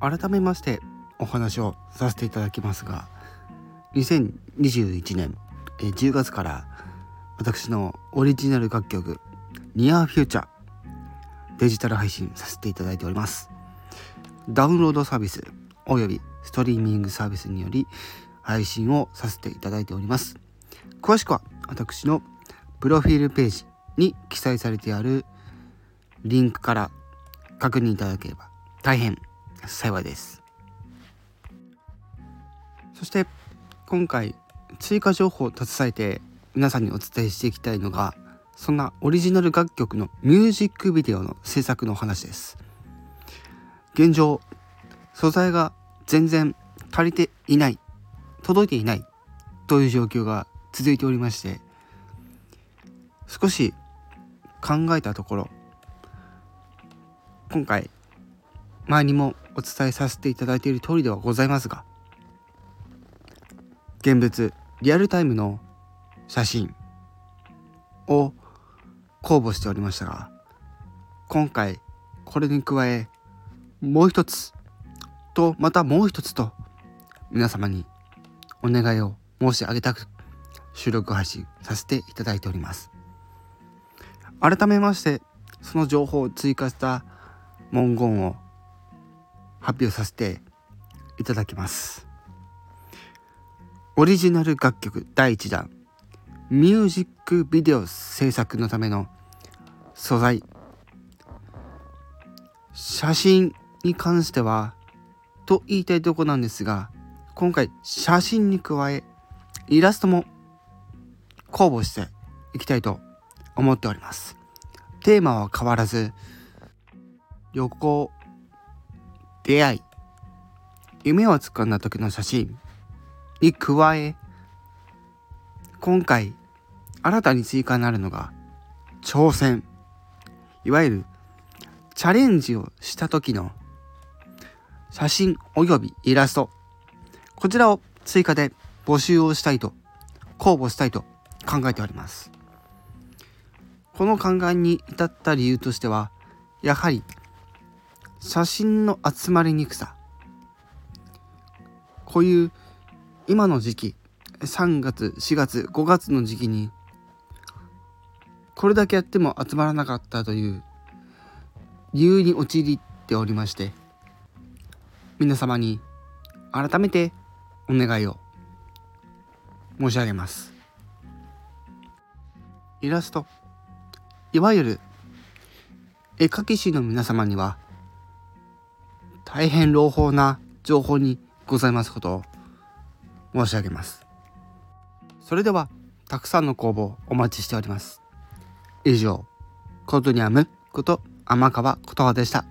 改めましてお話をさせていただきますが2021年10月から私のオリジナル楽曲「ニアフューチャーデジタル配信させていただいております。ダウンロードサービスおよびストリーミングサービスにより配信をさせていただいております。詳しくは私のプロフィールページに記載されてあるリンクから確認いただければ大変幸いです。そして今回追加情報を携えて皆さんにお伝えしていきたいのがそんなオリジナル楽曲のミュージックビデオの制作の話です。現状素材が全然足りていない届いていないという状況が続いておりまして少し考えたところ今回前にもお伝えさせていただいている通りではございますが現物リアルタイムの写真を公募しておりましたが今回これに加えもう一つとまたもう一つと皆様にお願いを申し上げたく収録配信させていただいております。改めましてその情報を追加した文言を発表させていただきます。オリジナル楽曲第1弾。ミュージックビデオ制作のための素材。写真に関してはと言いたいとこなんですが今回写真に加えイラストも公募していきたいと思っております。テーマは変わらず旅行出会い夢をつかんだ時の写真に加え今回新たに追加になるのが挑戦。いわゆるチャレンジをした時の写真およびイラスト。こちらを追加で募集をしたいと公募したいと考えております。この考えに至った理由としてはやはり写真の集まりにくさ。こういう今の時期3月4月5月の時期にこれだけやっても集まらなかったという理由に陥っておりまして皆様に改めてお願いを申し上げます。イラストいわゆる絵描き師の皆様には大変朗報な情報にございますことを申し上げます。それではたくさんの公募お待ちしております。以上コートニアムこと天川琴葉でした。